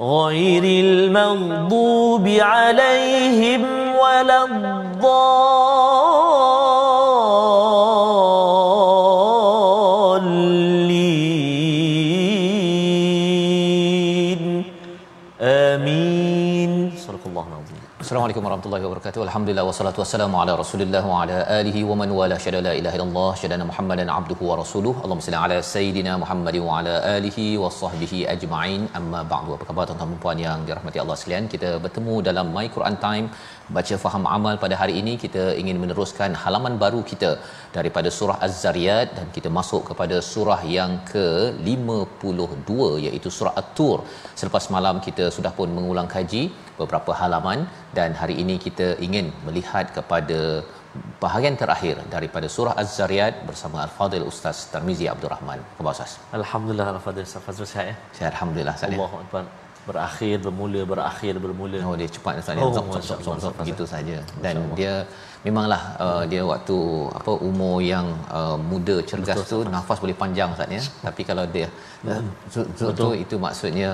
غير المغضوب عليهم ولا الضالين. آمين. صدق الله العظيم. Assalamualaikum warahmatullahi wabarakatuh. Alhamdulillah wassalatu wassalamu ala Rasulillah wa ala alihi wa man wala syada la ilaha illallah syada Muhammadan abduhu wa rasuluh. Allahumma salli ala sayidina Muhammad wa ala alihi wa sahbihi ajma'in. Amma ba'du. Apa khabar tuan-tuan dan puan yang dirahmati Allah sekalian? Kita bertemu dalam My Quran Time baca faham amal pada hari ini kita ingin meneruskan halaman baru kita daripada surah Az-Zariyat dan kita masuk kepada surah yang ke-52 iaitu surah At-Tur. Selepas malam kita sudah pun mengulang kaji beberapa halaman dan hari ini kita ingin melihat kepada bahagian terakhir daripada surah Az-Zariyat bersama Al-Fadil Ustaz Tarmizi Abdul Rahman. Khabar Ustaz? Alhamdulillah Al-Fadhil Fazrul sihat ya. Saya alhamdulillah Ustaz. ya. Allahu akbar. Berakhir bermula berakhir bermula. Oh dia cepat Ustaz Oh, dia zop zop zop zop begitu saja dan dia memanglah uh, dia waktu apa umur yang uh, muda cergas tu nafas boleh panjang Ustaz ya tapi kalau dia uh, zut zut tu itu maksudnya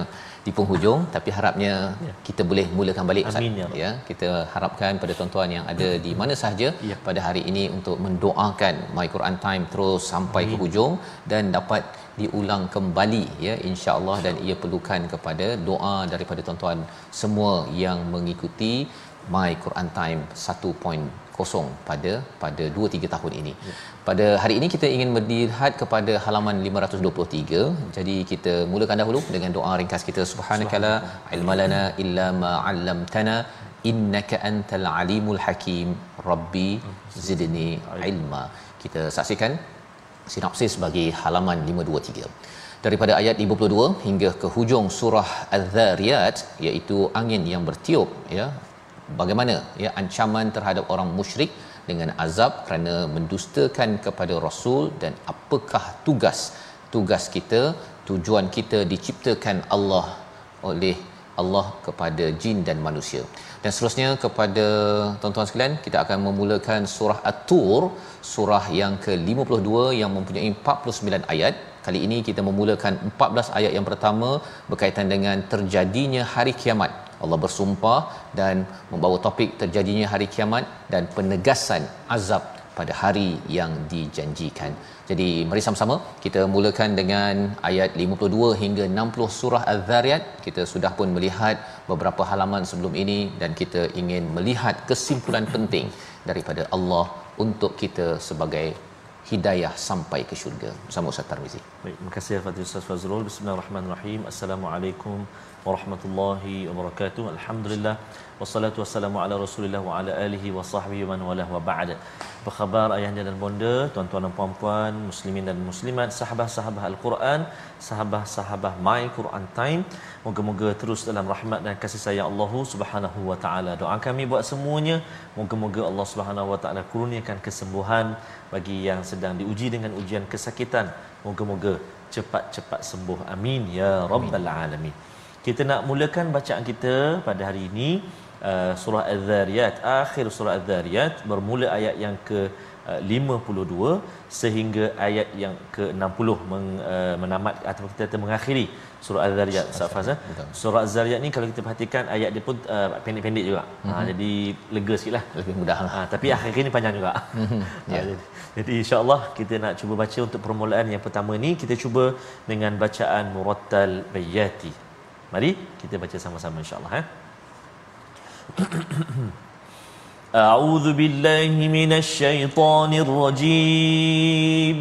di penghujung tapi harapnya Ya. kita boleh mulakan balik Ustaz Amin, ya ya kita harapkan pada tuan-tuan yang ada di mana sahaja Ya. pada hari ini untuk mendoakan My Quran Time terus sampai ke hujung dan dapat diulang kembali ya insya-Allah dan ia perlukan kepada doa daripada tuan-tuan semua yang mengikuti My Quran Time 1.0 pada pada 2 3 tahun ini. Ya. Pada hari ini kita ingin melihat kepada halaman 523. Jadi kita mulakan dahulu dengan doa ringkas kita subhanakala ilmalana illa ma 'allamtana innaka antal alimul hakim rabbi zidni ilma. Kita saksikan sinopsis bagi halaman 523 daripada ayat 52 hingga ke hujung surah Az-Zariyat iaitu angin yang bertiup ya bagaimana ya ancaman terhadap orang musyrik dengan azab kerana mendustakan kepada rasul dan apakah tugas tugas kita tujuan kita diciptakan Allah oleh Allah kepada jin dan manusia. Dan seterusnya kepada tuan-tuan sekalian, kita akan memulakan surah At-Tur, surah yang ke-52 yang mempunyai 49 ayat. Kali ini kita memulakan 14 ayat yang pertama berkaitan dengan terjadinya hari kiamat. Allah bersumpah dan membawa topik terjadinya hari kiamat dan penegasan azab pada hari yang dijanjikan. Jadi mari sama-sama kita mulakan dengan ayat 52 hingga 60 surah Az-Zariyat. Kita sudah pun melihat beberapa halaman sebelum ini dan kita ingin melihat kesimpulan penting daripada Allah untuk kita sebagai hidayah sampai ke syurga. Bersama Ustaz Tarmizi. Baik, terima kasih Fadil Ustaz Fazrul. Bismillahirrahmanirrahim. Assalamualaikum warahmatullahi wabarakatuh. Alhamdulillah wassalatu wassalamu ala Rasulillah wa ala alihi wa sahbihi man walah wa ba'd. Apa khabar ayahanda dan bonda, tuan-tuan dan puan-puan, muslimin dan muslimat, sahabat-sahabat Al-Quran, sahabat-sahabat My Quran Time. Moga-moga terus dalam rahmat dan kasih sayang Allah Subhanahu wa taala. Doa kami buat semuanya, moga-moga Allah Subhanahu wa taala kurniakan kesembuhan bagi yang sedang diuji dengan ujian kesakitan. Moga-moga cepat-cepat sembuh. Amin ya rabbal alamin. Kita nak mulakan bacaan kita pada hari ini uh, surah Az-Zariyat, akhir surah Az-Zariyat bermula ayat yang ke uh, 52 sehingga ayat yang ke-60 meng, uh, menamat atau kita kata mengakhiri surah Az-Zariyat Safaz eh? surah Az-Zariyat ni kalau kita perhatikan ayat dia pun uh, pendek-pendek juga mm-hmm. ha, jadi lega sikit lah Lebih mudah lah. ha, tapi akhir ni panjang juga Ya. ha, jadi, jadi insyaAllah kita nak cuba baca untuk permulaan yang pertama ni kita cuba dengan bacaan Murattal Bayati Mari kita baca sama-sama insya-Allah eh. أعوذ بالله من الشيطان الرجيم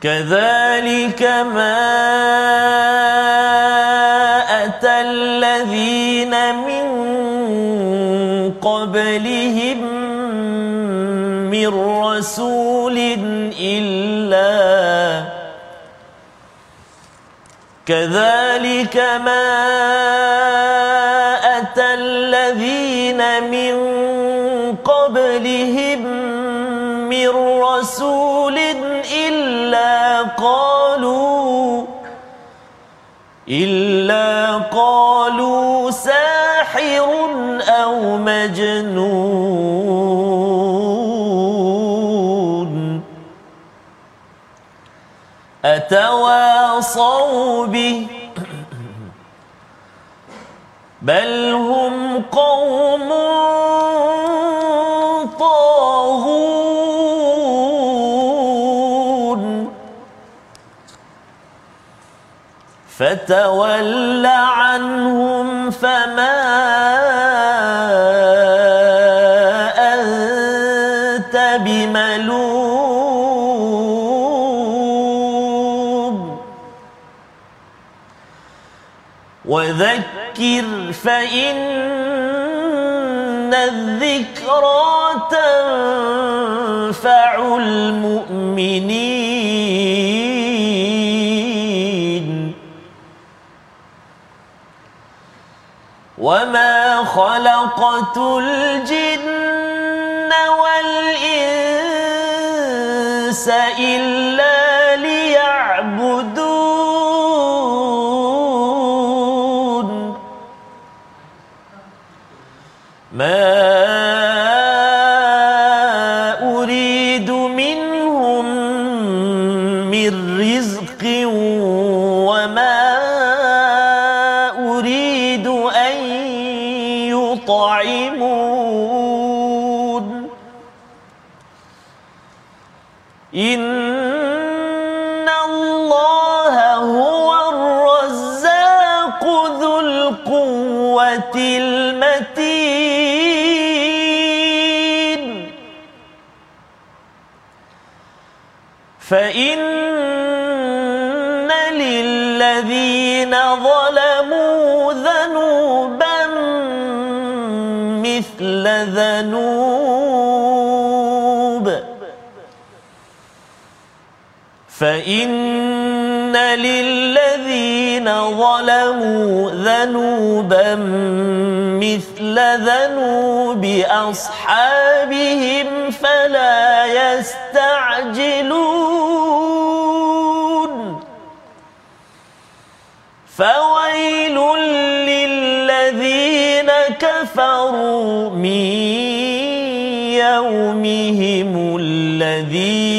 كذلك ما أتى الذين من قبلهم من رسول كذلك ما أتى الذين من قبلهم من رسول إلا قالوا إلا قالوا ساحر أو مجنون أتواصوا به بل هم قوم طاغون. فتول عنهم فما وذكر فإن الذكرى تنفع المؤمنين. وما خلقت الجن والإنس إلا ما ذنوبا مثل ذنوب أصحابهم فلا يستعجلون. فويل للذين كفروا من يومهم الذي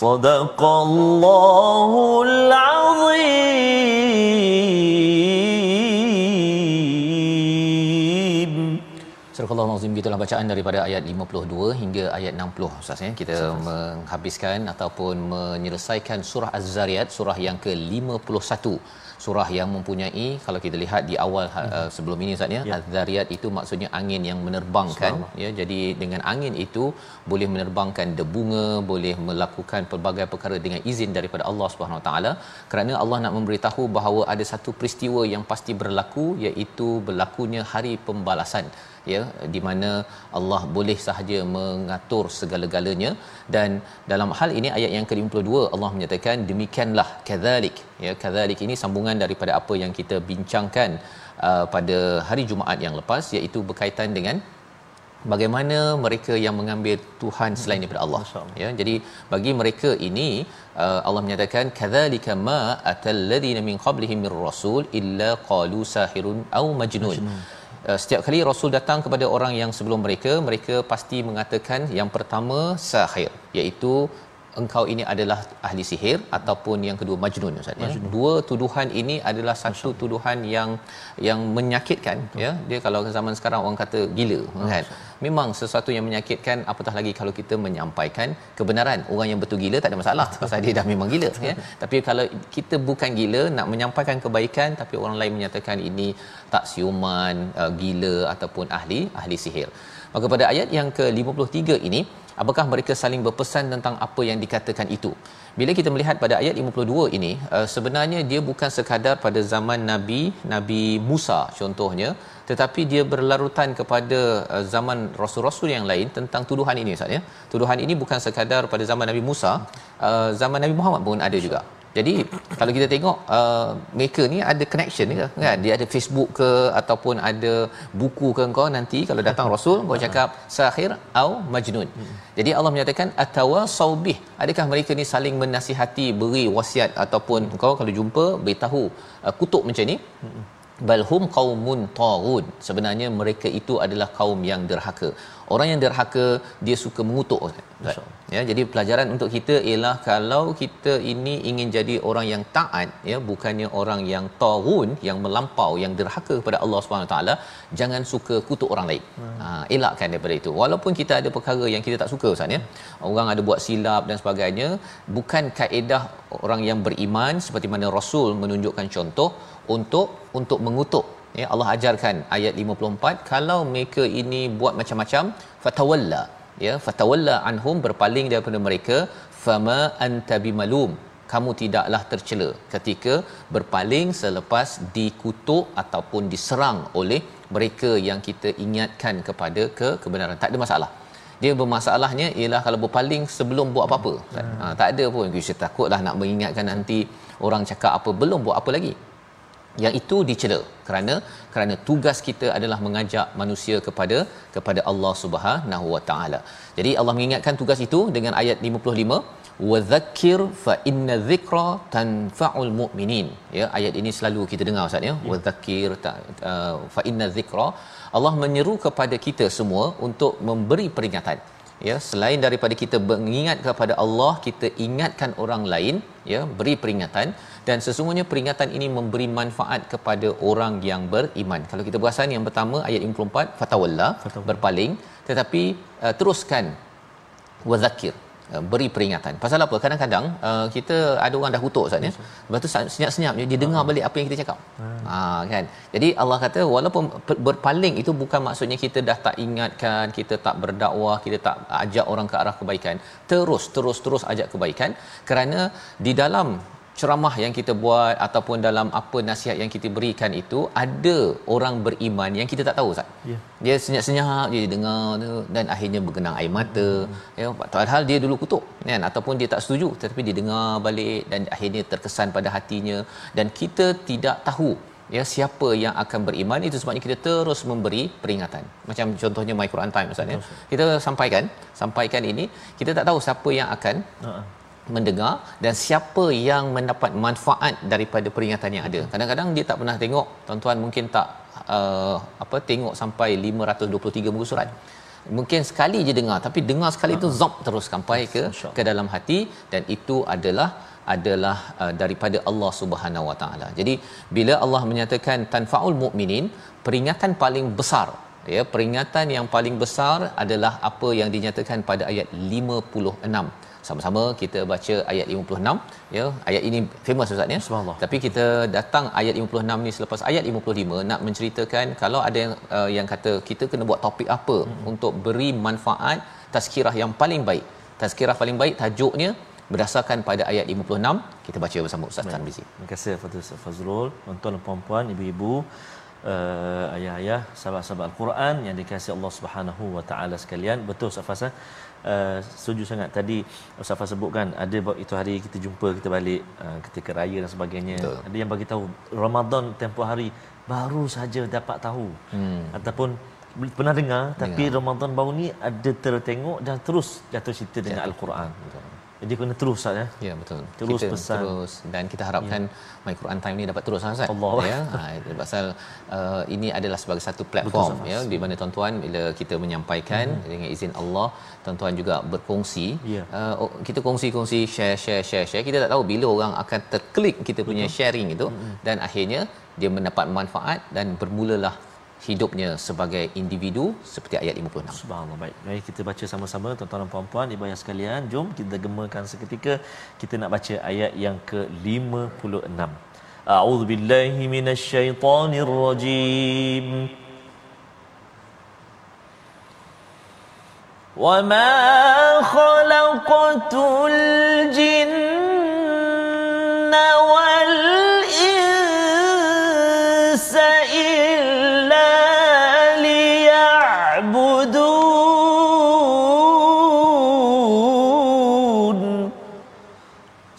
صدق الله العظيم. Surah Al-Azim gitulah bacaan daripada ayat 52 hingga ayat 60 Ustaz ya. Kita menghabiskan ataupun menyelesaikan surah Az-Zariyat surah yang ke-51. Surah yang mempunyai kalau kita lihat di awal hmm. uh, sebelum ini Ustaz ya, Ya. Az-Zariyat itu maksudnya angin yang menerbangkan ya. Jadi dengan angin itu boleh menerbangkan debunga, boleh melakukan pelbagai perkara dengan izin daripada Allah Subhanahu Taala kerana Allah nak memberitahu bahawa ada satu peristiwa yang pasti berlaku iaitu berlakunya hari pembalasan ya di mana Allah boleh sahaja mengatur segala-galanya. Dan dalam hal ini ayat yang ke-52 Allah menyatakan demikianlah kadzalik. Ya kadzalik ini sambungan daripada apa yang kita bincangkan uh, pada hari Jumaat yang lepas iaitu berkaitan dengan bagaimana mereka yang mengambil Tuhan selain daripada Allah. Ya jadi bagi mereka ini uh, Allah menyatakan kadzalika ma atal ladina min qablihim mir rasul illa qalu sahirun au majnun, majnun. Uh, setiap kali rasul datang kepada orang yang sebelum mereka mereka pasti mengatakan yang pertama sahir iaitu engkau ini adalah ahli sihir ataupun yang kedua majnun ustaz ya. Dua tuduhan ini adalah satu tuduhan yang yang menyakitkan Betul. ya. Dia kalau zaman sekarang orang kata gila kan. Memang sesuatu yang menyakitkan apatah lagi kalau kita menyampaikan kebenaran. Orang yang betul gila tak ada masalah. Pasal dia dah memang gila ya. Tapi kalau kita bukan gila nak menyampaikan kebaikan tapi orang lain menyatakan ini tak siuman uh, gila ataupun ahli ahli sihir maka pada ayat yang ke-53 ini apakah mereka saling berpesan tentang apa yang dikatakan itu bila kita melihat pada ayat 52 ini uh, sebenarnya dia bukan sekadar pada zaman nabi nabi Musa contohnya tetapi dia berlarutan kepada uh, zaman rasul-rasul yang lain tentang tuduhan ini Ustaz ya. Tuduhan ini bukan sekadar pada zaman Nabi Musa, uh, zaman Nabi Muhammad pun ada juga. Jadi kalau kita tengok uh, mereka ni ada connection ke kan? Dia ada Facebook ke ataupun ada buku ke kau nanti kalau datang rasul kau cakap sahir au majnun. Jadi Allah menyatakan atawa saubih adakah mereka ni saling menasihati beri wasiat ataupun kau kalau jumpa beritahu uh, kutuk macam ni balhum qaumun taghun sebenarnya mereka itu adalah kaum yang derhaka. Orang yang derhaka dia suka mengutuk. Ya jadi pelajaran untuk kita ialah kalau kita ini ingin jadi orang yang taat ya bukannya orang yang taghun yang melampau yang derhaka kepada Allah Subhanahu taala jangan suka kutuk orang lain. Hmm. ha elakkan daripada itu. Walaupun kita ada perkara yang kita tak suka ustaz ya. Orang ada buat silap dan sebagainya bukan kaedah orang yang beriman seperti mana rasul menunjukkan contoh untuk untuk mengutuk. Ya Allah ajarkan ayat 54 kalau mereka ini buat macam-macam fatawalla. Ya fatawalla anhum berpaling daripada mereka fama anta bimalum. Kamu tidaklah tercela ketika berpaling selepas dikutuk ataupun diserang oleh mereka yang kita ingatkan kepada ke kebenaran. Tak ada masalah. Dia bermasalahnya ialah kalau berpaling sebelum buat apa-apa hmm. ha, tak ada pun. Kita takutlah nak mengingatkan nanti orang cakap apa belum buat apa lagi yang itu dicela kerana kerana tugas kita adalah mengajak manusia kepada kepada Allah Subhanahu Wa Taala. Jadi Allah mengingatkan tugas itu dengan ayat 55 wa dzakkir fa inna dzikra tanfa'ul mu'minin. Ya ayat ini selalu kita dengar Ustaz ya. Wa dzakkir uh, fa inna dzikra Allah menyeru kepada kita semua untuk memberi peringatan ya selain daripada kita mengingat kepada Allah kita ingatkan orang lain ya beri peringatan dan sesungguhnya peringatan ini memberi manfaat kepada orang yang beriman. Kalau kita perasan yang pertama ayat 54 fatawalla berpaling tetapi uh, teruskan wazakir uh, beri peringatan. Pasal apa? Kadang-kadang uh, kita ada orang dah kutuk Ustaz ya. Lepas tu senyap-senyap dia, dia dengar balik apa yang kita cakap. Hmm. Ha kan. Jadi Allah kata walaupun berpaling itu bukan maksudnya kita dah tak ingatkan, kita tak berdakwah, kita tak ajak orang ke arah kebaikan. Terus terus terus ajak kebaikan kerana di dalam ceramah yang kita buat ataupun dalam apa nasihat yang kita berikan itu ada orang beriman yang kita tak tahu Ustaz. Yeah. Dia senyap-senyap dia dengar tu dan akhirnya bergenang air mata. Hmm. Ya padahal dia dulu kutuk kan ataupun dia tak setuju tetapi dia dengar balik dan akhirnya terkesan pada hatinya dan kita tidak tahu ya siapa yang akan beriman itu sebabnya kita terus memberi peringatan macam contohnya my Quran time ustaz ya kita sampaikan sampaikan ini kita tak tahu siapa yang akan uh-huh mendengar dan siapa yang mendapat manfaat daripada peringatan yang ada. Kadang-kadang dia tak pernah tengok, tuan-tuan mungkin tak uh, apa tengok sampai 523 muka surat. Mungkin sekali je dengar tapi dengar sekali itu zop terus sampai ke ke dalam hati dan itu adalah adalah uh, daripada Allah Subhanahu Wa Taala. Jadi bila Allah menyatakan tanfaul mukminin, peringatan paling besar ya peringatan yang paling besar adalah apa yang dinyatakan pada ayat 56 sama-sama kita baca ayat 56 ya ayat ini famous ustaz ya. Tapi kita datang ayat 56 ni selepas ayat 55 nak menceritakan kalau ada yang, uh, yang kata kita kena buat topik apa hmm. untuk beri manfaat tazkirah yang paling baik. Tazkirah paling baik tajuknya berdasarkan pada ayat 56 kita baca bersama ustaz Tanbizi terima kasih Fadil Fazrul. Tuan-tuan dan puan-puan ibu-ibu uh, ayah-ayah sahabat-sahabat al-Quran yang dikasihi Allah Subhanahu wa taala sekalian. Betul Ustaz Fasan uh, setuju sangat tadi Ustaz sebutkan ada itu hari kita jumpa kita balik uh, ketika raya dan sebagainya Betul. ada yang bagi tahu Ramadan tempoh hari baru saja dapat tahu hmm. ataupun pernah dengar tapi dengar. Ramadan baru ni ada tertengok dan terus jatuh cinta dengan Al-Quran dia kena terus Ustaz ya. Ya betul. Terus kita pesan. terus dan kita harapkan ya. My Quran Time ni dapat terus lah, Ustaz. Allah. Ya. Ha pasal uh, ini adalah sebagai satu platform Betul, ya di mana tuan-tuan bila kita menyampaikan hmm. dengan izin Allah, tuan-tuan juga berkongsi. Ya. Uh, kita kongsi-kongsi share share share share. Kita tak tahu bila orang akan terklik kita punya Betul. sharing itu hmm. dan akhirnya dia mendapat manfaat dan bermulalah hidupnya sebagai individu seperti ayat 56. Subhanallah. Baik. Baik, kita baca sama-sama tuan-tuan dan puan-puan, ibu ayah sekalian. Jom kita gemakan seketika kita nak baca ayat yang ke-56. A'udzu billahi minasyaitonir rajim. وما خلقت الجن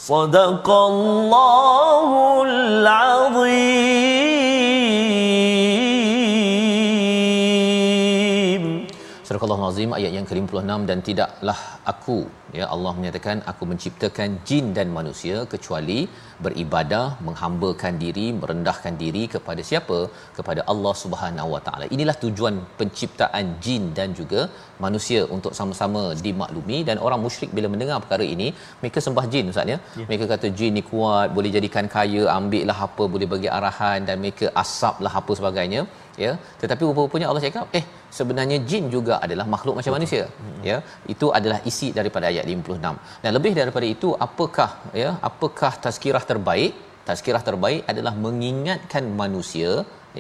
صدق الله العظيم Surah Al-Azim ayat yang ke-56 dan tidaklah aku ya Allah menyatakan aku menciptakan jin dan manusia kecuali beribadah menghambakan diri merendahkan diri kepada siapa? Kepada Allah Subhanahu Wa Taala. Inilah tujuan penciptaan jin dan juga manusia untuk sama-sama dimaklumi. Dan orang musyrik bila mendengar perkara ini mereka sembah jin ustaz ya? Yeah. mereka kata jin ni kuat boleh jadikan kaya ambil lah apa boleh bagi arahan dan mereka asaplah apa sebagainya ya tetapi rupa-rupanya Allah cakap eh sebenarnya jin juga adalah makhluk macam manusia. Hmm. ya itu adalah isi daripada ayat 56 dan lebih daripada itu apakah ya apakah tazkirah terbaik? Tazkirah terbaik adalah mengingatkan manusia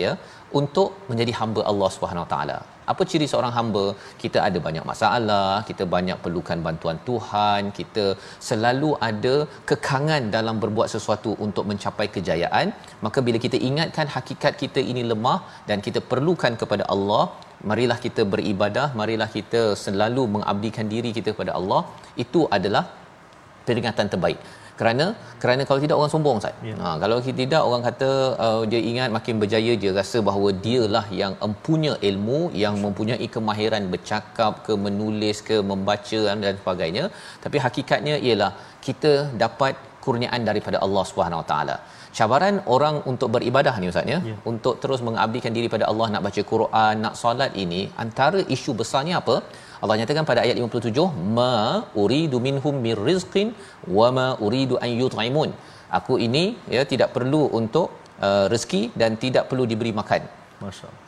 ya untuk menjadi hamba Allah Subhanahu Wa Taala apa ciri seorang hamba? Kita ada banyak masalah kita banyak perlukan bantuan Tuhan kita selalu ada kekangan dalam berbuat sesuatu untuk mencapai kejayaan. Maka bila kita ingatkan hakikat kita ini lemah dan kita perlukan kepada Allah marilah kita beribadah marilah kita selalu mengabdikan diri kita kepada Allah itu adalah peringatan terbaik kerana kerana kalau tidak orang sombong Ustaz. Ya. Ha kalau tidak orang kata uh, dia ingat makin berjaya dia rasa bahawa dialah yang empunya ilmu yang mempunyai kemahiran bercakap ke menulis ke membaca dan sebagainya tapi hakikatnya ialah kita dapat kurniaan daripada Allah Subhanahu Wa Taala. Cabaran orang untuk beribadah ni ustaz ya, ya, untuk terus mengabdikan diri pada Allah nak baca Quran, nak solat ini antara isu besarnya apa? Allah nyatakan pada ayat 57 ma uridu minhum mir rizqin wa ma uridu an yut'imun aku ini ya tidak perlu untuk uh, rezeki dan tidak perlu diberi makan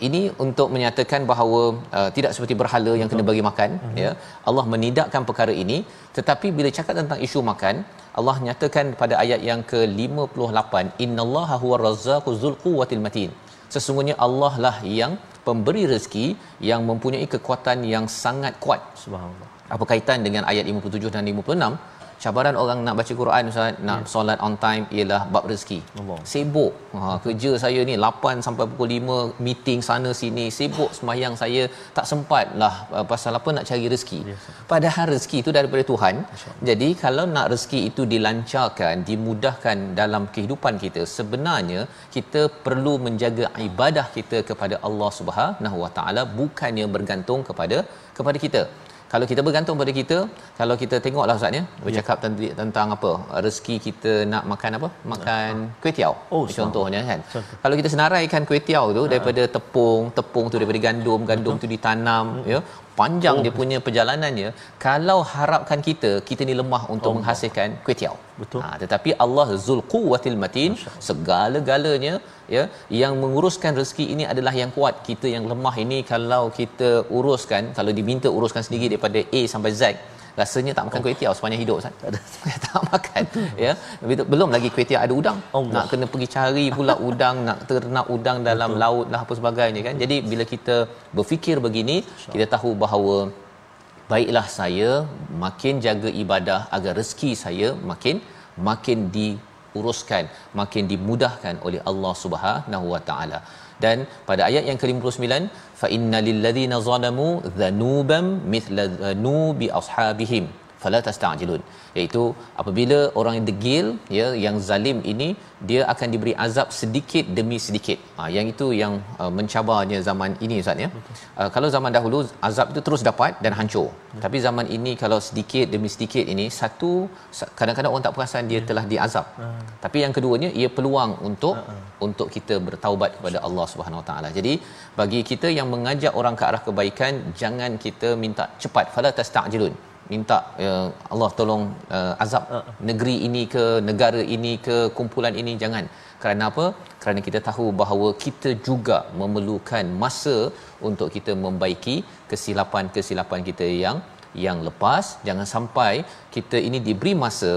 Ini untuk menyatakan bahawa uh, tidak seperti berhala yang Betul. kena bagi makan uh-huh. ya. Allah menidakkan perkara ini tetapi bila cakap tentang isu makan Allah nyatakan pada ayat yang ke-58 innallaha huwar razzaqu dzul quwwatil matin. Sesungguhnya Allah lah yang pemberi rezeki yang mempunyai kekuatan yang sangat kuat. Subhanallah. Apa kaitan dengan ayat 57 dan 56? Cabaran orang nak baca Quran Ustaz nak yeah. solat on time ialah bab rezeki. Allah. Sibuk. Ha kerja saya ni 8 sampai pukul 5 meeting sana sini sibuk sembahyang saya tak sempat lah uh, pasal apa nak cari rezeki. Yes. Padahal rezeki itu daripada Tuhan. Jadi kalau nak rezeki itu dilancarkan, dimudahkan dalam kehidupan kita sebenarnya kita perlu menjaga ibadah kita kepada Allah Subhanahu Wa Taala bukannya bergantung kepada kepada kita kalau kita bergantung pada kita kalau kita tengoklah ustaz ya bercakap ya. tentang, tentang apa rezeki kita nak makan apa makan kuih tiaw oh, contohnya kan Contoh. kalau kita senaraikan kuih tiaw tu ha. daripada tepung tepung tu daripada gandum gandum Betul. tu ditanam hmm. ya panjang oh. dia punya perjalanannya kalau harapkan kita kita ni lemah untuk oh. menghasilkan kuih tiaw betul ha, tetapi Allah zul quwwatil matin segala-galanya ya yang menguruskan rezeki ini adalah yang kuat kita yang lemah ini kalau kita uruskan kalau diminta uruskan sendiri daripada A sampai Z rasanya tak makan kuih tiaw sepanjang hidup Ustaz. tak makan ya. Belum lagi kuih tiaw ada udang. Allah. Nak kena pergi cari pula udang, nak ternak udang dalam Betul. laut lah apa sebagainya kan. Jadi bila kita berfikir begini, kita tahu bahawa baiklah saya makin jaga ibadah agar rezeki saya makin makin diuruskan, makin dimudahkan oleh Allah Subhanahu Wa Taala dan pada ayat yang ke-59 fa innal ladzina zalamu dhanuban mithla dhanubi ashabihim fala tasta'jilun iaitu apabila orang yang degil ya yang zalim ini dia akan diberi azab sedikit demi sedikit. Ha, yang itu yang uh, mencabarnya zaman ini ustaz ya. Uh, kalau zaman dahulu azab itu terus dapat dan hancur. Betul. tapi zaman ini kalau sedikit demi sedikit ini satu kadang-kadang orang tak perasan dia ya. telah diazab. Ha. tapi yang keduanya ia peluang untuk ha. untuk kita bertaubat kepada Allah Subhanahu Wa Taala. Jadi bagi kita yang mengajak orang ke arah kebaikan jangan kita minta cepat. Fala tasta'jilun minta uh, Allah tolong uh, azab uh. negeri ini ke negara ini ke kumpulan ini jangan. Kerana apa? Kerana kita tahu bahawa kita juga memerlukan masa untuk kita membaiki kesilapan-kesilapan kita yang yang lepas. Jangan sampai kita ini diberi masa.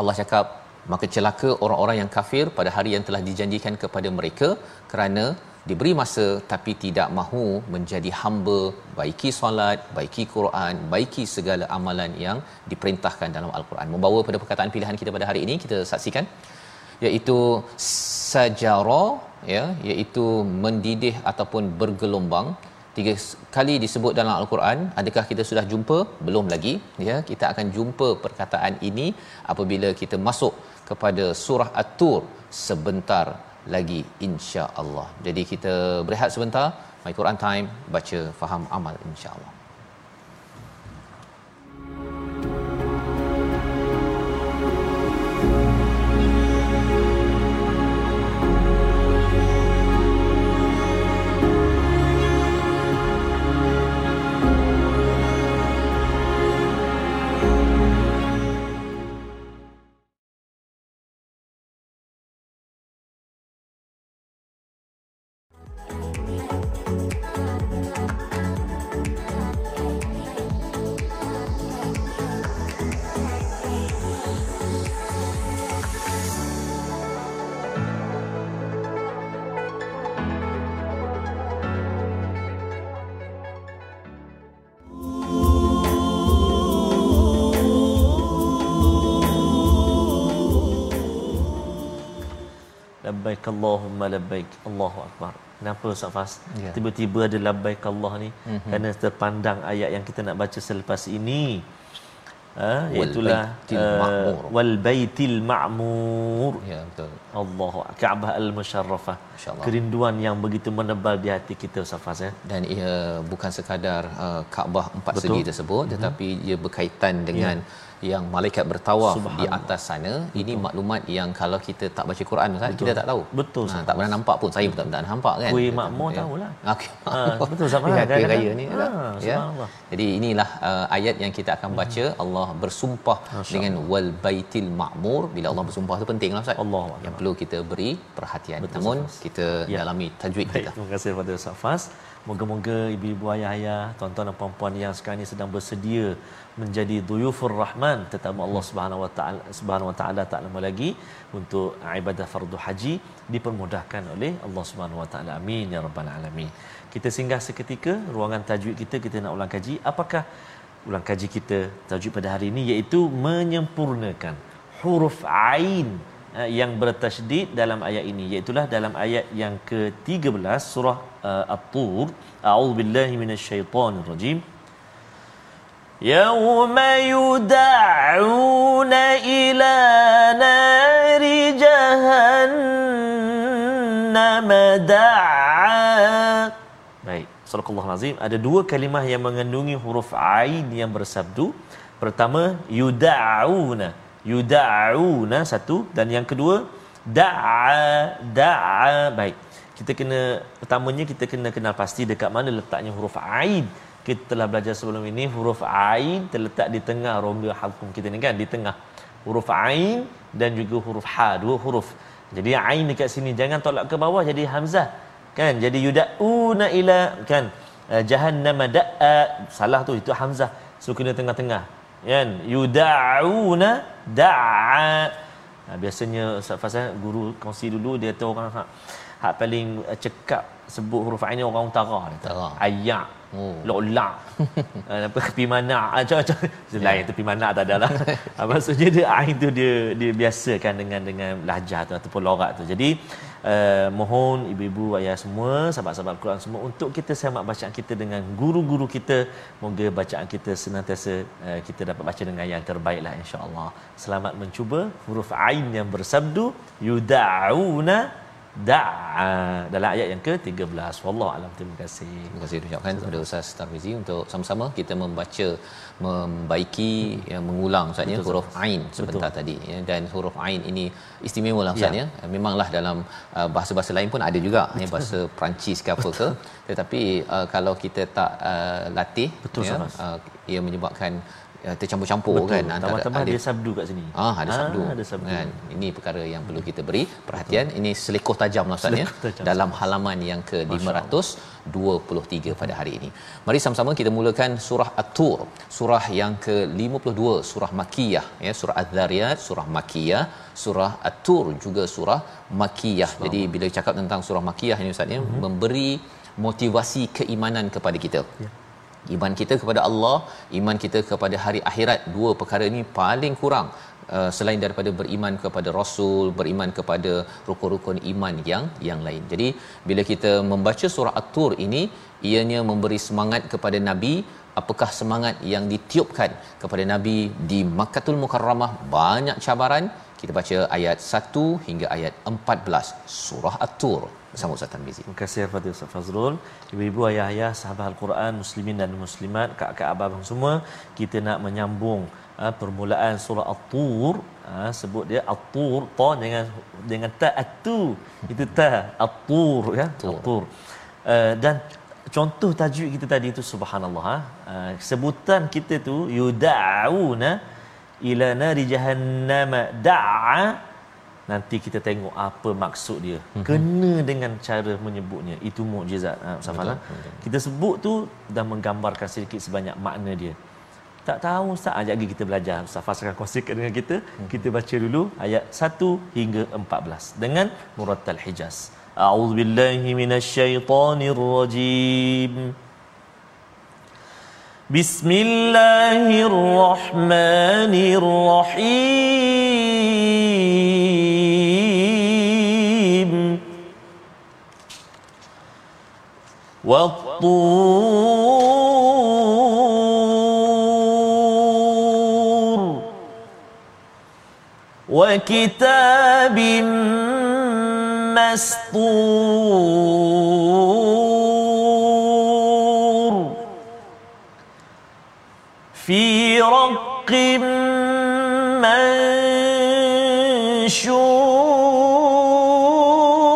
Allah cakap maka celaka orang-orang yang kafir pada hari yang telah dijanjikan kepada mereka kerana diberi masa tapi tidak mahu menjadi hamba baiki solat baiki Quran baiki segala amalan yang diperintahkan dalam al-Quran. Membawa pada perkataan pilihan kita pada hari ini kita saksikan iaitu sajara ya iaitu mendidih ataupun bergelombang. Tiga kali disebut dalam al-Quran adakah kita sudah jumpa? Belum lagi ya. Kita akan jumpa perkataan ini apabila kita masuk kepada surah at-tur sebentar lagi insya-Allah. Jadi kita berehat sebentar. My Quran Time baca faham amal insya-Allah. Labbaik Allahumma labbaik. Allahu akbar. Kenapa Ustaz Fas? Ya. tiba-tiba ada labbaik Allah ni. Mm-hmm. kerana terpandang ayat yang kita nak baca selepas ini. Ha iaitu uh, wal baitil ma'mur. Ya betul. Allahu Ka'bah al-musharrafah. Kerinduan yang begitu menebal di hati kita Ustaz Fas ya dan ia bukan sekadar uh, Kaabah empat betul. segi tersebut mm-hmm. tetapi ia berkaitan dengan ya yang malaikat bertawaf di atas sana betul. ini maklumat yang kalau kita tak baca Quran Ustaz kita tak tahu. Betul ha, tak pernah nampak pun. Saya pun tak pernah nampak kan. Kuih makmur ya. tahulah. Okey ha, betul sama ya, kan raya ni ha, ya. jadi inilah uh, ayat yang kita akan baca. Hmm. Allah bersumpah Masya dengan wal baitil ma'mur. Bila Allah bersumpah tu pentinglah Ustaz. Allah yang perlu kita beri perhatian. Betul, namun Ustaz. kita ya. dalami tajwid Baik, kita. terima kasih kepada Ustaz Fas. Moga-moga ibu-ibu ayah-ayah, tuan-tuan dan puan-puan yang sekarang ini sedang bersedia menjadi duyufur rahman tetamu Allah Subhanahu wa taala Subhanahu wa taala tak lama lagi untuk ibadah fardu haji dipermudahkan oleh Allah Subhanahu wa taala. Amin ya rabbal alamin. Kita singgah seketika ruangan tajwid kita kita nak ulang kaji. Apakah ulang kaji kita tajwid pada hari ini iaitu menyempurnakan huruf ain eh, yang bertasydid dalam ayat ini iaitu dalam ayat yang ke-13 surah uh, At-Tur a'udzubillahi minasyaitonirrajim يوم يدعون إلى نار جهنم دعا Baik, Surah Nazim ada dua kalimah yang mengandungi huruf Ain yang bersabdu. Pertama, yuda'una. Yuda'una satu. Dan yang kedua, da'a. Da'a. Baik, kita kena, pertamanya kita kena kenal pasti dekat mana letaknya huruf Ain kita telah belajar sebelum ini huruf ain terletak di tengah rongga halkum kita ni kan di tengah. Huruf ain dan juga huruf ha dua huruf. Jadi ain dekat sini jangan tolak ke bawah jadi hamzah kan? Jadi yudauna ila kan? Uh, jahannam da'a salah tu itu hamzah. So kena tengah-tengah kan? Yudauna da'a. Nah, biasanya Ustaz Fasal guru kongsi dulu dia tahu orang hak, hak paling uh, cekap sebut huruf ain ni orang utara utara. Ayak Oh. Lo'la. Ah, apa pimana macam-macam. Lain tu pimana tak ada lah. Ah, Maksudnya dia ain tu dia dia biasakan dengan dengan lahjah tu ataupun lorat tu. Jadi uh, mohon ibu-ibu ayah semua, sahabat-sahabat Quran semua untuk kita semak bacaan kita dengan guru-guru kita. Moga bacaan kita senantiasa uh, kita dapat baca dengan yang terbaiklah insya-Allah. Selamat mencuba huruf ain yang bersabdu yuda'una da'a. Dalam ayat yang ke-13. Wallahu alam. Terima kasih. Terima kasih ucapkan kepada Ustaz Tarmizi untuk sama-sama kita membaca membaiki yang mengulang Ustaz ya huruf ain sebentar Betul. tadi ya. Dan huruf ain ini istimewa lah Ustaz ya. ya. Memanglah dalam uh, bahasa-bahasa lain pun ada juga ya bahasa Perancis ke apa ke. Tetapi uh, kalau kita tak uh, latih Betul, ya uh, ia menyebabkan uh, tercampur-campur Betul. kan antara Tambah-tambah ada sabdu kat sini Ah, ada sabdu. Ah, ada sabdu. Kan? Ini perkara yang perlu kita beri perhatian. Betul. Ini selekoh tajam lah Ustaz ya. Dalam halaman yang ke-523 pada hari ini. Mari sama-sama kita mulakan surah At-Tur. Surah yang ke-52, surah Makkiyah ya, surah Az-Zariyat, surah Makkiyah, surah At-Tur juga surah Makkiyah. Jadi bila cakap tentang surah Makkiyah ini Ustaz ya, Mhm. memberi motivasi keimanan kepada kita. Ya. Iman kita kepada Allah, iman kita kepada hari akhirat, dua perkara ini paling kurang. Uh, selain daripada beriman kepada Rasul, beriman kepada rukun-rukun iman yang yang lain. Jadi bila kita membaca surah At-Tur ini, ianya memberi semangat kepada Nabi. Apakah semangat yang ditiupkan kepada Nabi di Makkatul Mukarramah? Banyak cabaran kita baca ayat 1 hingga ayat 14 surah At-Tur bersama Ustaz Tarmizi. Terima kasih kepada Ustaz Fazrul. Ibu-ibu, ayah-ayah, sahabat Al-Quran, muslimin dan muslimat, kak-kak abang semua, kita nak menyambung ha, permulaan surah At-Tur. Ha, sebut dia At-Tur, ta dengan dengan ta atu. Itu ta At-Tur ya, At-Tur. Uh, dan contoh tajwid kita tadi itu subhanallah ha. Uh, sebutan kita tu yudauna ila nari jahannama da'a nanti kita tengok apa maksud dia. Mm-hmm. kena dengan cara menyebutnya. Itu mukjizat ha, Ustaz kita sebut tu dah menggambarkan sedikit sebanyak makna dia. Tak tahu Ustaz ajak lagi kita belajar. Ustaz akan kongsikan dengan kita. Mm-hmm. kita baca dulu ayat 1 hingga 14 dengan murattal hijaz. A'udzubillahi minasyaitonirrajim بسم الله الرحمن الرحيم. والطور وكتاب مسطور. في رق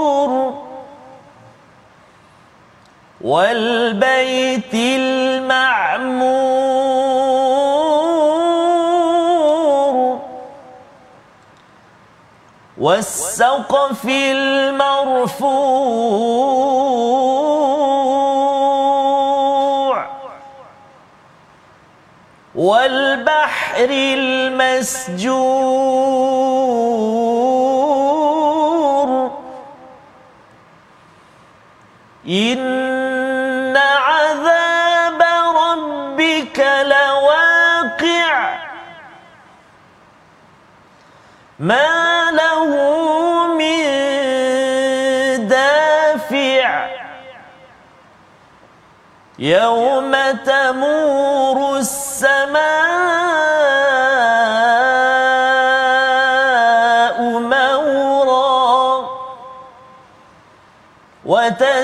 منشور والبيت المعمور والسقف المرفوع والبحر المسجور. إن عذاب ربك لواقع. ما له من دافع. يوم تمور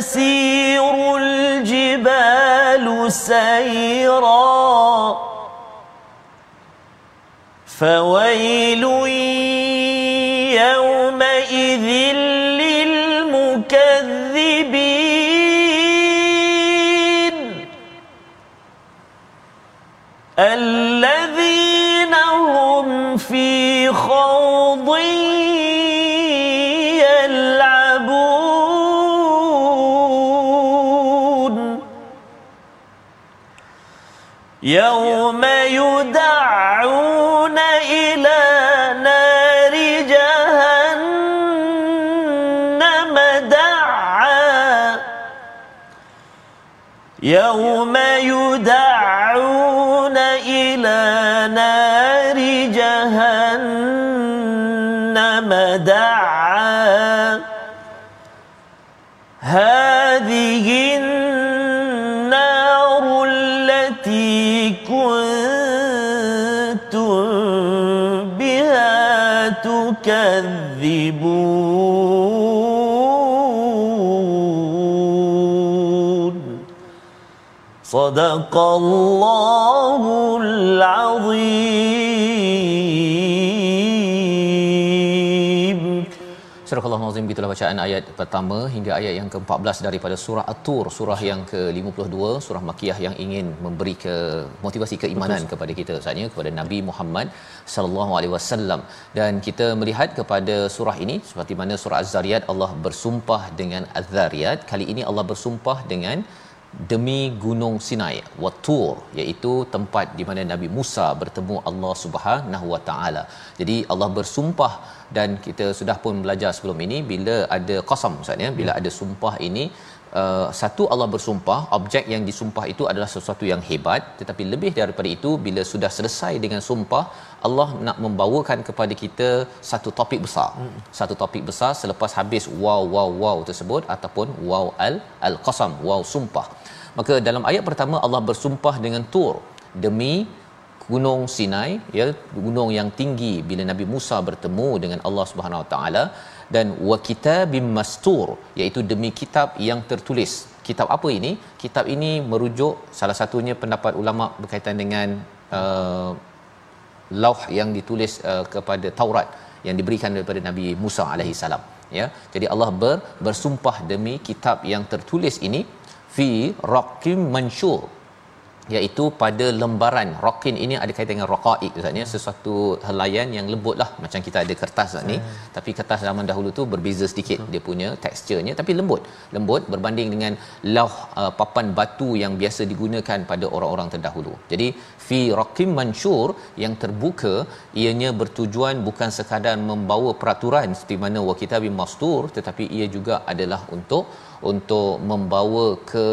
وتسير الجبال سيرا. فويل يومئذ يوم يدعون إلى نار جهنم دعا. يوم يدعون إلى نار جهنم دعا. تكذبون صدق الله العظيم Surah Al-Nazim gitulah bacaan ayat pertama hingga ayat yang ke-14 daripada surah At-Tur, surah yang ke-52, surah Makkiyah yang ingin memberi ke motivasi keimanan Betul. kepada kita sebenarnya kepada Nabi Muhammad sallallahu alaihi wasallam dan kita melihat kepada surah ini seperti mana surah Az-Zariyat Allah bersumpah dengan Az-Zariyat, kali ini Allah bersumpah dengan demi gunung Sinai Watur iaitu tempat di mana Nabi Musa bertemu Allah Subhanahu Wa Taala. Jadi Allah bersumpah dan kita sudah pun belajar sebelum ini bila ada qasam maksudnya bila ada sumpah ini uh, satu Allah bersumpah objek yang disumpah itu adalah sesuatu yang hebat. Tetapi lebih daripada itu bila sudah selesai dengan sumpah Allah nak membawakan kepada kita satu topik besar. Hmm. satu topik besar selepas habis wow wow wow tersebut ataupun wow al al qasam wow sumpah. Maka dalam ayat pertama Allah bersumpah dengan tur demi gunung Sinai ya gunung yang tinggi bila Nabi Musa bertemu dengan Allah Subhanahu Wa Taala dan wa kitabim mastur iaitu demi kitab yang tertulis. Kitab apa ini? Kitab ini merujuk salah satunya pendapat ulama berkaitan dengan uh, lauh yang ditulis uh, kepada Taurat yang diberikan daripada Nabi Musa alaihi salam ya. Jadi Allah ber, bersumpah demi kitab yang tertulis ini fi raqim mansyur iaitu pada lembaran. Rokin ini ada kaitan dengan raqaik ustaznya sesuatu helaian yang lembut lah macam kita ada kertas ustaz ni. Hmm. tapi kertas zaman dahulu tu berbeza sedikit hmm. dia punya teksturnya tapi lembut. Lembut berbanding dengan lauh uh, papan batu yang biasa digunakan pada orang-orang terdahulu. Jadi fi raqim mansyur yang terbuka ianya bertujuan bukan sekadar membawa peraturan seperti mana wa kitabim mastur tetapi ia juga adalah untuk untuk membawa ke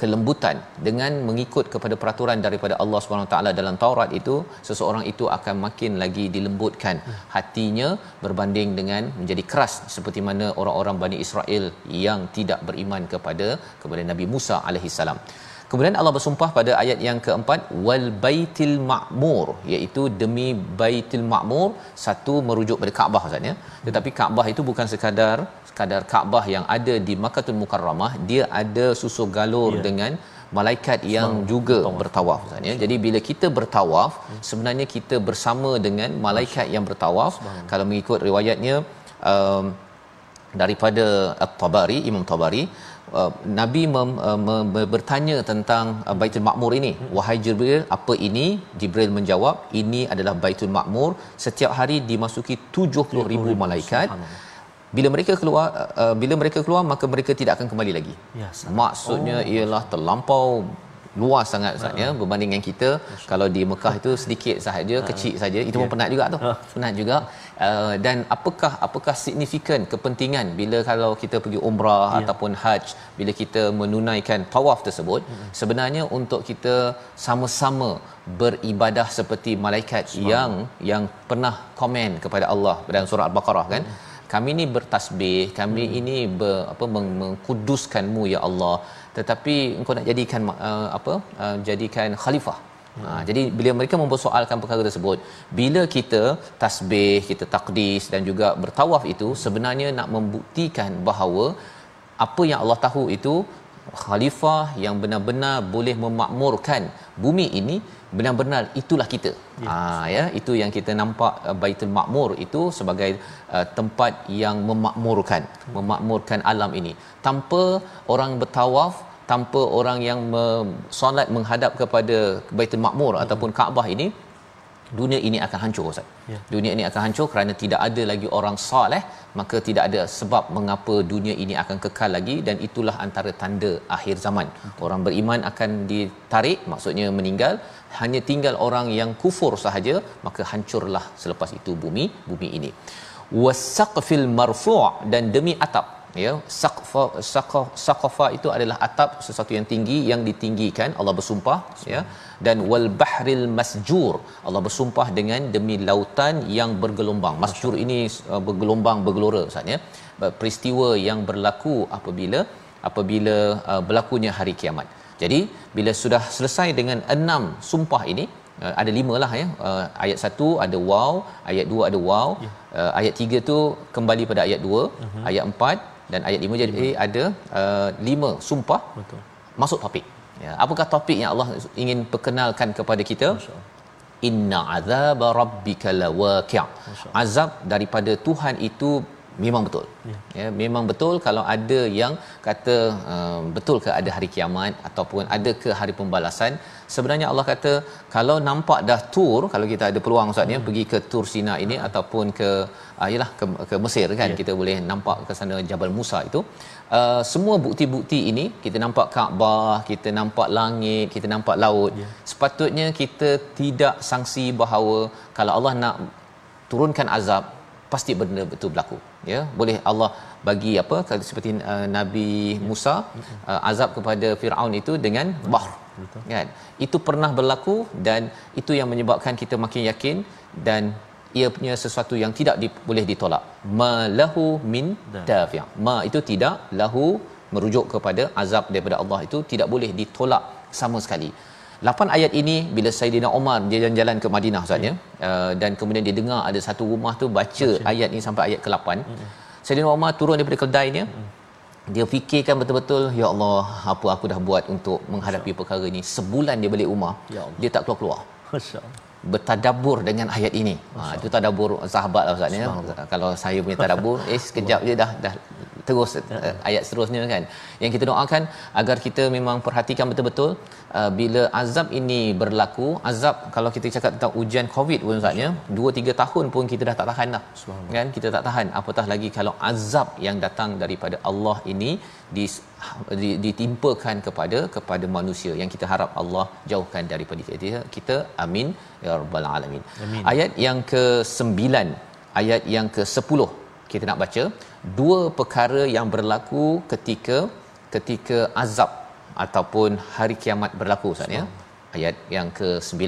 kelembutan dengan mengikut kepada peraturan daripada Allah Subhanahu taala dalam Taurat itu seseorang itu akan makin lagi dilembutkan hatinya berbanding dengan menjadi keras seperti mana orang-orang Bani Israel yang tidak beriman kepada kepada Nabi Musa alaihi salam. Kemudian Allah bersumpah pada ayat yang keempat wal baitil ma'mur iaitu demi baitil ma'mur satu merujuk pada Kaabah Ustaz ya. Tetapi Kaabah itu bukan sekadar sekadar Kaabah yang ada di Makkahul Mukarramah, dia ada susu galur ya. dengan malaikat yang Semang. juga Tawaf. bertawaf Ustaz ya. Jadi bila kita bertawaf, hmm. sebenarnya kita bersama dengan malaikat yang bertawaf. Semang. Kalau mengikut riwayatnya um, daripada At-Tabari, Imam Tabari Uh, Nabi mem, uh, mem, bertanya tentang uh, Baitul Makmur ini. Wahai Jibril, apa ini? Jibril menjawab, ini adalah Baitul Makmur. Setiap hari dimasuki 70,000 malaikat. Bila mereka keluar uh, bila mereka keluar maka mereka tidak akan kembali lagi. Ya, Maksudnya oh. ialah terlampau luas sangat Ustaz ya. Berbanding dengan kita kalau di Mekah itu sedikit sahaja kecil saja itu pun ya. penat juga tu. Penat juga. Uh, dan apakah apakah signifikan kepentingan bila kalau kita pergi umrah ya. ataupun haji bila kita menunaikan tawaf tersebut? Sebenarnya untuk kita sama-sama beribadah seperti malaikat yang yang pernah komen kepada Allah dalam surah al-baqarah kan? Kami ini bertasbih kami hmm. ini ber, apa mengkuduskanmu ya Allah tetapi engkau nak jadikan uh, apa uh, jadikan khalifah. Ha, jadi bila mereka mempersoalkan perkara tersebut, bila kita tasbih, kita takdis dan juga bertawaf itu sebenarnya nak membuktikan bahawa apa yang Allah tahu itu khalifah yang benar-benar boleh memakmurkan bumi ini benar-benar itulah kita. Ya. Ha, ya, itu yang kita nampak uh, Baitul Makmur itu sebagai uh, tempat yang memakmurkan, hmm. memakmurkan alam ini. Tanpa orang bertawaf, tanpa orang yang solat menghadap kepada Baitul Makmur hmm. ataupun Kaabah ini, dunia ini akan hancur Ustaz. Ya. Dunia ini akan hancur kerana tidak ada lagi orang soleh, maka tidak ada sebab mengapa dunia ini akan kekal lagi dan itulah antara tanda akhir zaman. Orang beriman akan ditarik, maksudnya meninggal, hanya tinggal orang yang kufur sahaja, maka hancurlah selepas itu bumi bumi ini. Wasaqfil marfu' dan demi atap ya saqfa saqaf saqafa itu adalah atap sesuatu yang tinggi yang ditinggikan. Allah bersumpah ya. Dan wal bahril masjur Allah bersumpah dengan demi lautan yang bergelombang. Masjur ini uh, bergelombang bergelora ustaz ya. Peristiwa yang berlaku apabila apabila uh, berlakunya hari kiamat. Jadi bila sudah selesai dengan enam sumpah ini uh, ada lima lah ya. Uh, ayat satu ada wow ayat dua ada wow ya. uh, ayat tiga tu kembali pada ayat dua. Uh-huh. ayat empat dan ayat lima jadi lima. ada uh, lima sumpah betul. masuk topik. Ya apakah topik yang Allah ingin perkenalkan kepada kita? Inna azab rabbika lawaqi' azab daripada Tuhan itu memang betul ya. ya memang betul kalau ada yang kata uh, betul ke ada hari kiamat ataupun ada ke hari pembalasan sebenarnya Allah kata kalau nampak dah tur kalau kita ada peluang ustaz ya hmm. pergi ke tur Sina ini hmm. ataupun ke uh, yalah ke, ke Mesir kan ya. kita boleh nampak ke sana Jabal Musa itu uh, semua bukti-bukti ini kita nampak Kaabah kita nampak langit kita nampak laut ya. sepatutnya kita tidak sangsi bahawa kalau Allah nak turunkan azab pasti benda betul berlaku ya boleh Allah bagi apa seperti uh, Nabi Musa uh, azab kepada Firaun itu dengan bahr. Kan? Itu pernah berlaku dan itu yang menyebabkan kita makin yakin dan ia punya sesuatu yang tidak di, boleh ditolak. Malahu min dafi' ma itu tidak lahu merujuk kepada azab daripada Allah itu tidak boleh ditolak sama sekali Lapan ayat ini bila Saidina Umar dia jalan-jalan ke Madinah Ustaz ya uh, dan kemudian dia dengar ada satu rumah tu baca, baca. ayat ni sampai ayat ke-8. Hmm. Saidina Umar turun daripada keldainya. Hmm. Dia fikirkan betul-betul ya Allah apa aku dah buat untuk menghadapi perkara ini. Sebulan dia balik rumah. Ya dia tak keluar-keluar. Masya-Allah bertadabur dengan ayat ini. Ha itu tadabbur sahabat lah Ustaz ya. Kalau saya punya tadabbur eh sekejap je dah dah terus uh, ayat seterusnya kan. Yang kita doakan agar kita memang perhatikan betul-betul uh, bila azab ini berlaku azab kalau kita cakap tentang ujian covid pun ustaznya 2 3 tahun pun kita dah tak tahan dah. Kan? Kita tak tahan. Apatah lagi kalau azab yang datang daripada Allah ini di, di, ditimpakan kepada kepada manusia yang kita harap Allah jauhkan daripada kita kita amin ya rabbal alamin. Amin. ayat yang ke-9 ayat yang ke-10 kita nak baca dua perkara yang berlaku ketika ketika azab ataupun hari kiamat berlaku Ustaz ya. Ayat yang ke-9,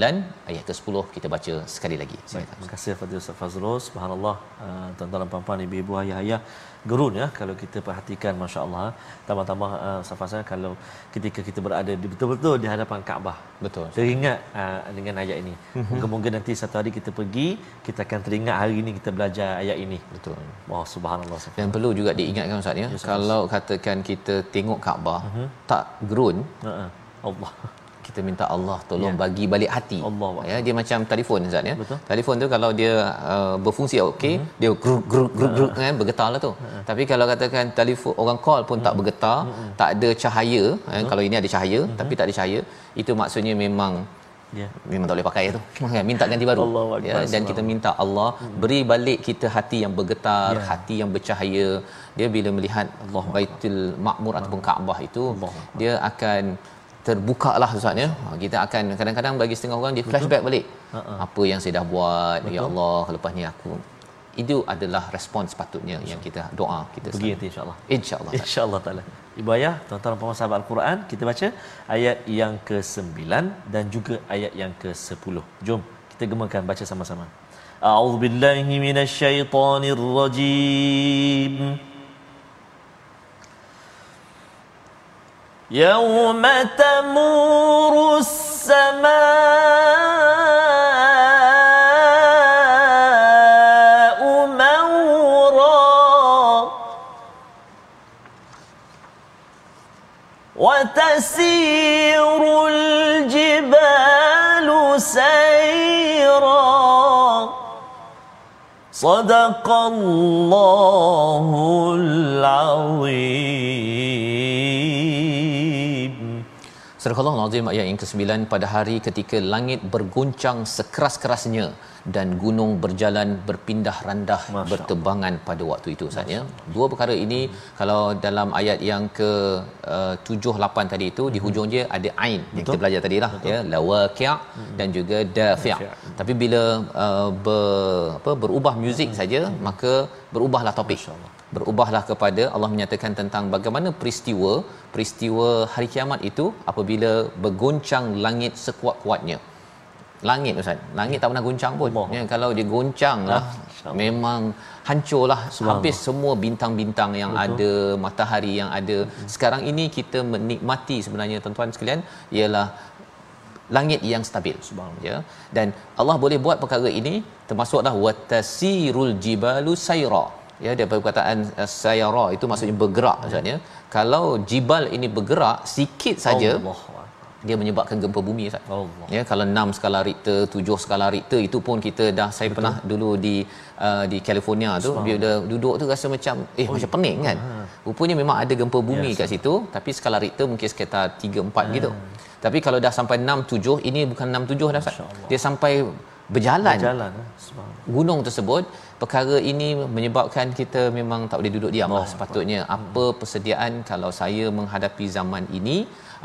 ayat ke-10 kita baca sekali lagi. Terima kasih Fadil Ustaz Fazrul. Subhanallah, uh, tuan-tuan dan puan-puan, ibu-ibu, ayah-ayah gerun ya kalau kita perhatikan masya-Allah tambah-tambah uh, safasnya kalau ketika kita berada di betul-betul di hadapan Kaabah betul teringat uh, dengan ayat ini mm-hmm. mungkin-mungkin nanti satu hari kita pergi kita akan teringat hari ini kita belajar ayat ini betul wah subhanallah dan perlu juga diingatkan ustaz ya yes, kalau katakan kita tengok Kaabah mm-hmm. tak gerun uh-uh. Allah kita minta Allah tolong ya. bagi balik hati. Allah ya dia macam telefon Ustaz ya. Betul. Telefon tu kalau dia uh, berfungsi okey, uh-huh. dia gruk gruk gruk gruk kan bergetarlah tu. Uh-huh. Tapi kalau katakan telefon orang call pun uh-huh. tak bergetar, uh-huh. tak ada cahaya, uh-huh. eh, kalau ini ada cahaya uh-huh. tapi tak ada cahaya, itu maksudnya memang Ya. Memang tak boleh pakai tu. Kan minta ganti baru. Allah ya dan kita minta Allah beri balik kita hati yang bergetar, ya. hati yang bercahaya. Dia bila melihat Allah Baitul Makmur ataupun Kaabah itu, Allah. dia akan terbuka lah Ustaz ya. Kita akan kadang-kadang bagi setengah orang dia flashback balik. Uh-uh. Apa yang saya dah buat, ya Betul. ya Allah, lepas ni aku. Itu adalah respon sepatutnya yang kita doa kita pergi nanti insyaallah. Insyaallah insyaallah taala ibu ayah tuan-tuan dan puan sahabat al-Quran kita baca ayat yang ke-9 dan juga ayat yang ke-10 jom kita gemakan baca sama-sama. A'udzubillahi minasyaitonirrajim يوم تمور السماء مورا وتسير الجبال سيرا صدق الله العظيم Surah Al-Azim ayat yang ke-9 pada hari ketika langit berguncang sekeras-kerasnya dan gunung berjalan berpindah randah Masya bertebangan pada waktu itu Ustaz ya. Dua perkara ini hmm. kalau dalam ayat yang ke uh, 7 8 tadi itu hmm. di hujung dia ada ain Betul. yang kita belajar tadilah ya lawaqi' hmm. dan juga dafi'. Tapi bila uh, ber, apa berubah muzik hmm. saja hmm. maka berubahlah topik. Berubahlah kepada Allah menyatakan tentang bagaimana peristiwa peristiwa hari kiamat itu apabila bergoncang langit sekuat-kuatnya. Langit ustaz. Langit tak pernah goncang pun. Allah. ya kalau dia goncang lah Ah, memang hancurlah habis semua bintang-bintang yang Betul. ada matahari yang ada. Sekarang ini kita menikmati sebenarnya tuan-tuan sekalian ialah langit yang stabil. Ya. Dan Allah boleh buat perkara ini termasuklah watasirul jibalu sayra ya dia perkataan uh, sayara itu maksudnya bergerak maksudnya kalau jibal ini bergerak sikit saja Allah. dia menyebabkan gempa bumi Ustaz. Allah. Ya kalau 6 skala Richter, 7 skala Richter itu pun kita dah saya Betul. pernah dulu di uh, di California tu bila duduk tu rasa macam eh oh, macam pening kan. Rupanya memang ada gempa bumi Yes. kat situ tapi skala Richter mungkin sekitar 3 4 gitu. Tapi kalau dah sampai 6 7 ini bukan 6 7 dah Ustaz. Dia sampai berjalan Jalan. eh. Gunung tersebut perkara ini menyebabkan kita memang tak boleh duduk diam lah Allah. sepatutnya. apa persediaan kalau saya menghadapi zaman ini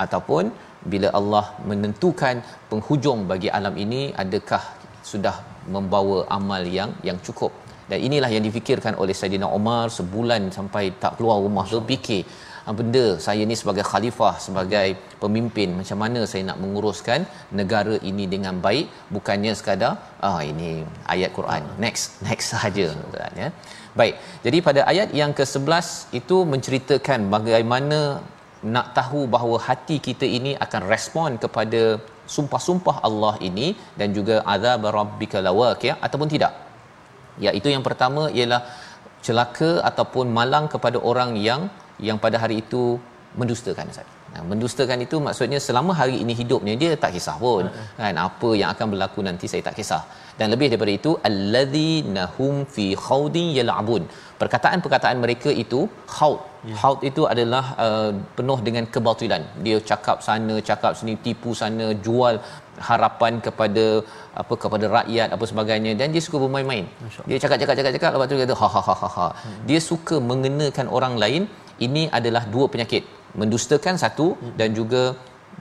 ataupun bila Allah menentukan penghujung bagi alam ini adakah sudah membawa amal yang yang cukup? Dan inilah yang difikirkan oleh Saidina Umar sebulan sampai tak keluar rumah tu fikir. "Ah, benda saya ni sebagai khalifah sebagai pemimpin macam mana saya nak menguruskan negara ini dengan baik bukannya sekadar ah ini ayat Quran. Next next Ustaz, ya. Baik jadi pada ayat yang ke-11 itu menceritakan bagaimana nak tahu bahawa hati kita ini akan respon kepada sumpah-sumpah Allah ini dan juga azab rabbika lawaqi' ataupun tidak. Iaitu yang pertama ialah celaka ataupun malang kepada orang yang yang pada hari itu mendustakan Ustaz. Nah, mendustakan itu maksudnya selama hari ini hidupnya dia tak kisah pun kan apa yang akan berlaku nanti saya tak kisah. Dan lebih daripada itu alladzina hum fi khawdin yal'abun. Perkataan-perkataan mereka itu khaud. Khaud itu adalah uh, penuh dengan kebatilan. Dia cakap sana, cakap sini, tipu sana, jual harapan kepada apa kepada rakyat apa sebagainya dan dia suka bermain-main. Dia cakap-cakap cakap-cakap lepas tu dia kata ha ha ha ha ha. Dia suka mengenakan orang lain. Ini adalah dua penyakit. Mendustakan satu dan juga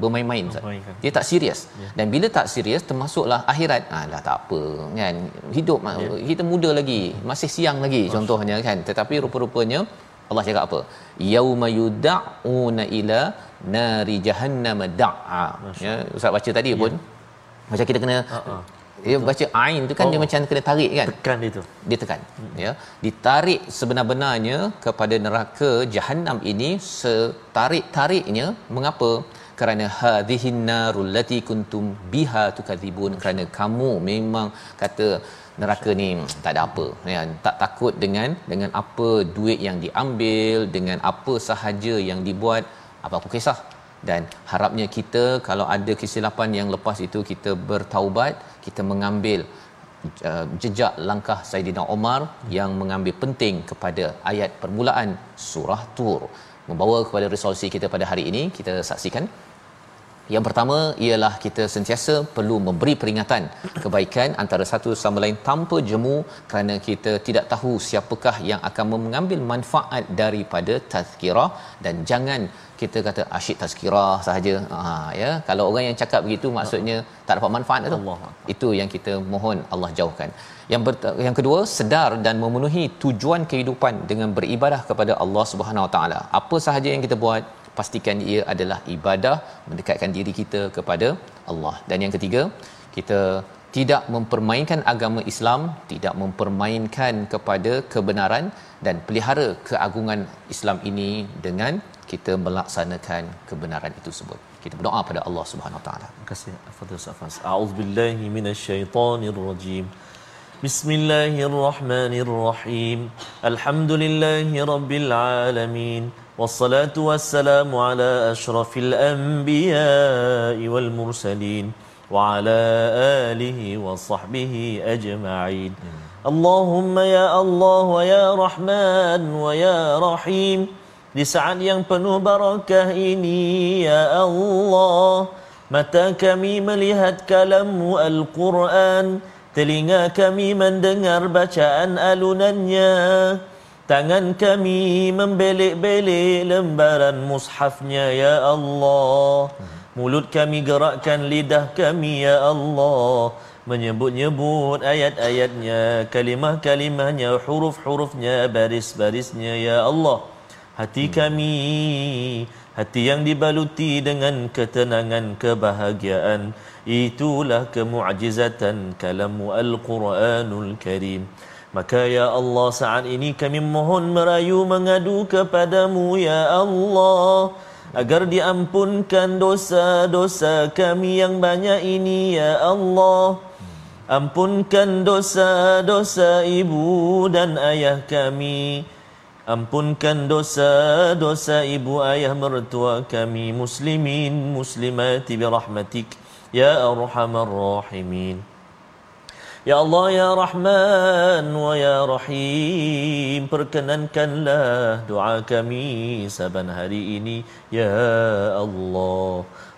bermain-main Ustaz. Dia tak serius. Dan bila tak serius termasuklah akhirat. Ah lah tak apa kan. Hidup yeah. kita muda lagi, masih siang lagi contohnya kan. Tetapi rupa-rupanya Allah cakap apa? Yauma yud'una ila nari jahannam da'a. Ya, Ustaz baca tadi pun macam kita kena. Dia baca ain tu kan dia Oh. macam kena tarik kan? Tekan dia tu. dia tekan ya. Ditarik sebenar-benarnya kepada neraka jahanam ini setarik-tariknya. Mengapa? Kerana hadhihin narul lati kuntum biha tukadzibun. Kerana kamu memang kata neraka ni "Hmm, tak ada apa. Ya tak takut dengan dengan apa duit yang diambil dengan apa sahaja yang dibuat apa aku kisah. Dan harapnya kita kalau ada kesilapan yang lepas itu kita bertaubat kita mengambil uh, jejak langkah Saidina Omar yang mengambil penting kepada ayat permulaan surah Tur. Membawa kepada resolusi kita pada hari ini kita saksikan. Yang pertama ialah kita sentiasa perlu memberi peringatan kebaikan antara satu sama lain tanpa jemu kerana kita tidak tahu siapakah yang akan mengambil manfaat daripada tazkirah. Dan jangan kita kata asyik tazkirah sahaja. Ha ya. Kalau orang yang cakap begitu maksudnya tak dapat manfaat tu. Allah. itu yang kita mohon Allah jauhkan. Yang ber- yang kedua sedar dan memenuhi tujuan kehidupan dengan beribadah kepada Allah Subhanahu Wa Taala. Apa sahaja yang kita buat pastikan ia adalah ibadah mendekatkan diri kita kepada Allah. Dan yang ketiga kita tidak mempermainkan agama Islam tidak mempermainkan kepada kebenaran dan pelihara keagungan Islam ini dengan kita melaksanakan kebenaran itu tersebut kita berdoa pada Allah Subhanahu Wa Taala Terima kasih Fadil Safas. A'udzubillahi minasyaitonirrajim. Bismillahirrahmanirrahim. Alhamdulillahi rabbil alamin. Wassalatu wassalamu ala asyrafil anbiya'i wal mursalin wa ala alihi wa sahbihi ajma'in. Allahumma ya Allah wa ya Rahman wa ya Rahim. Di saat yang penuh barakah ini ya Allah Mata kami melihat kalammu Al-Quran Telinga kami mendengar bacaan alunannya Tangan kami membelik-belik lembaran mushafnya ya Allah. Mulut kami gerakkan lidah kami ya Allah. Menyebut-nyebut ayat-ayatnya Kalimah-kalimahnya Huruf-hurufnya Baris-barisnya Ya Allah Hati kami Hati yang dibaluti dengan ketenangan kebahagiaan. Itulah kemu'jizatan kalamu Al-Quranul Karim. Maka ya Allah saat ini kami mohon merayu mengadu kepadamu ya Allah Agar diampunkan dosa-dosa kami yang banyak ini ya Allah. Ampunkan dosa-dosa ibu dan ayah kami Ampunkan dosa-dosa ibu ayah mertua kami muslimin muslimati birahmatik. Ya arhamar rahimin. Ya Allah ya Rahman wa ya Rahim perkenankanlah doa kami saban hari ini. Ya Allah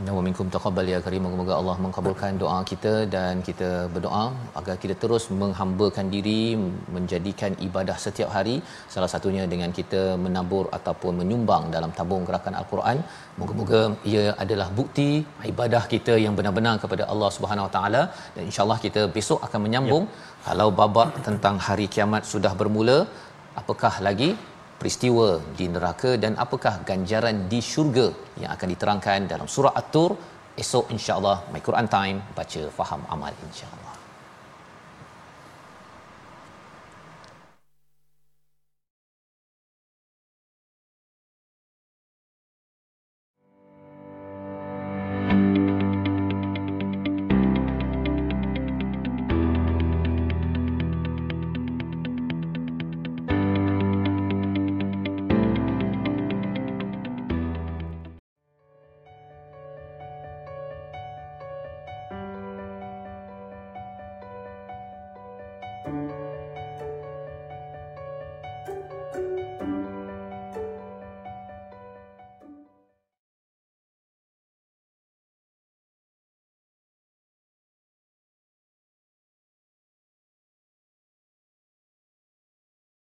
Inna minkum taqabbal ya karim. Moga Allah mengkabulkan doa kita dan kita berdoa agar kita terus menghambakan diri menjadikan ibadah setiap hari. Salah satunya dengan kita menabur ataupun menyumbang dalam tabung gerakan al-Quran. Moga-moga ia adalah bukti ibadah kita yang benar-benar kepada Allah Subhanahu Wa Taala. Dan insyaallah kita besok akan menyambung. Ya. kalau babak tentang hari kiamat sudah bermula apakah lagi peristiwa di neraka dan apakah ganjaran di syurga yang akan diterangkan dalam surah At-Tur? Esok insya-Allah My Quran Time baca faham amal insya-Allah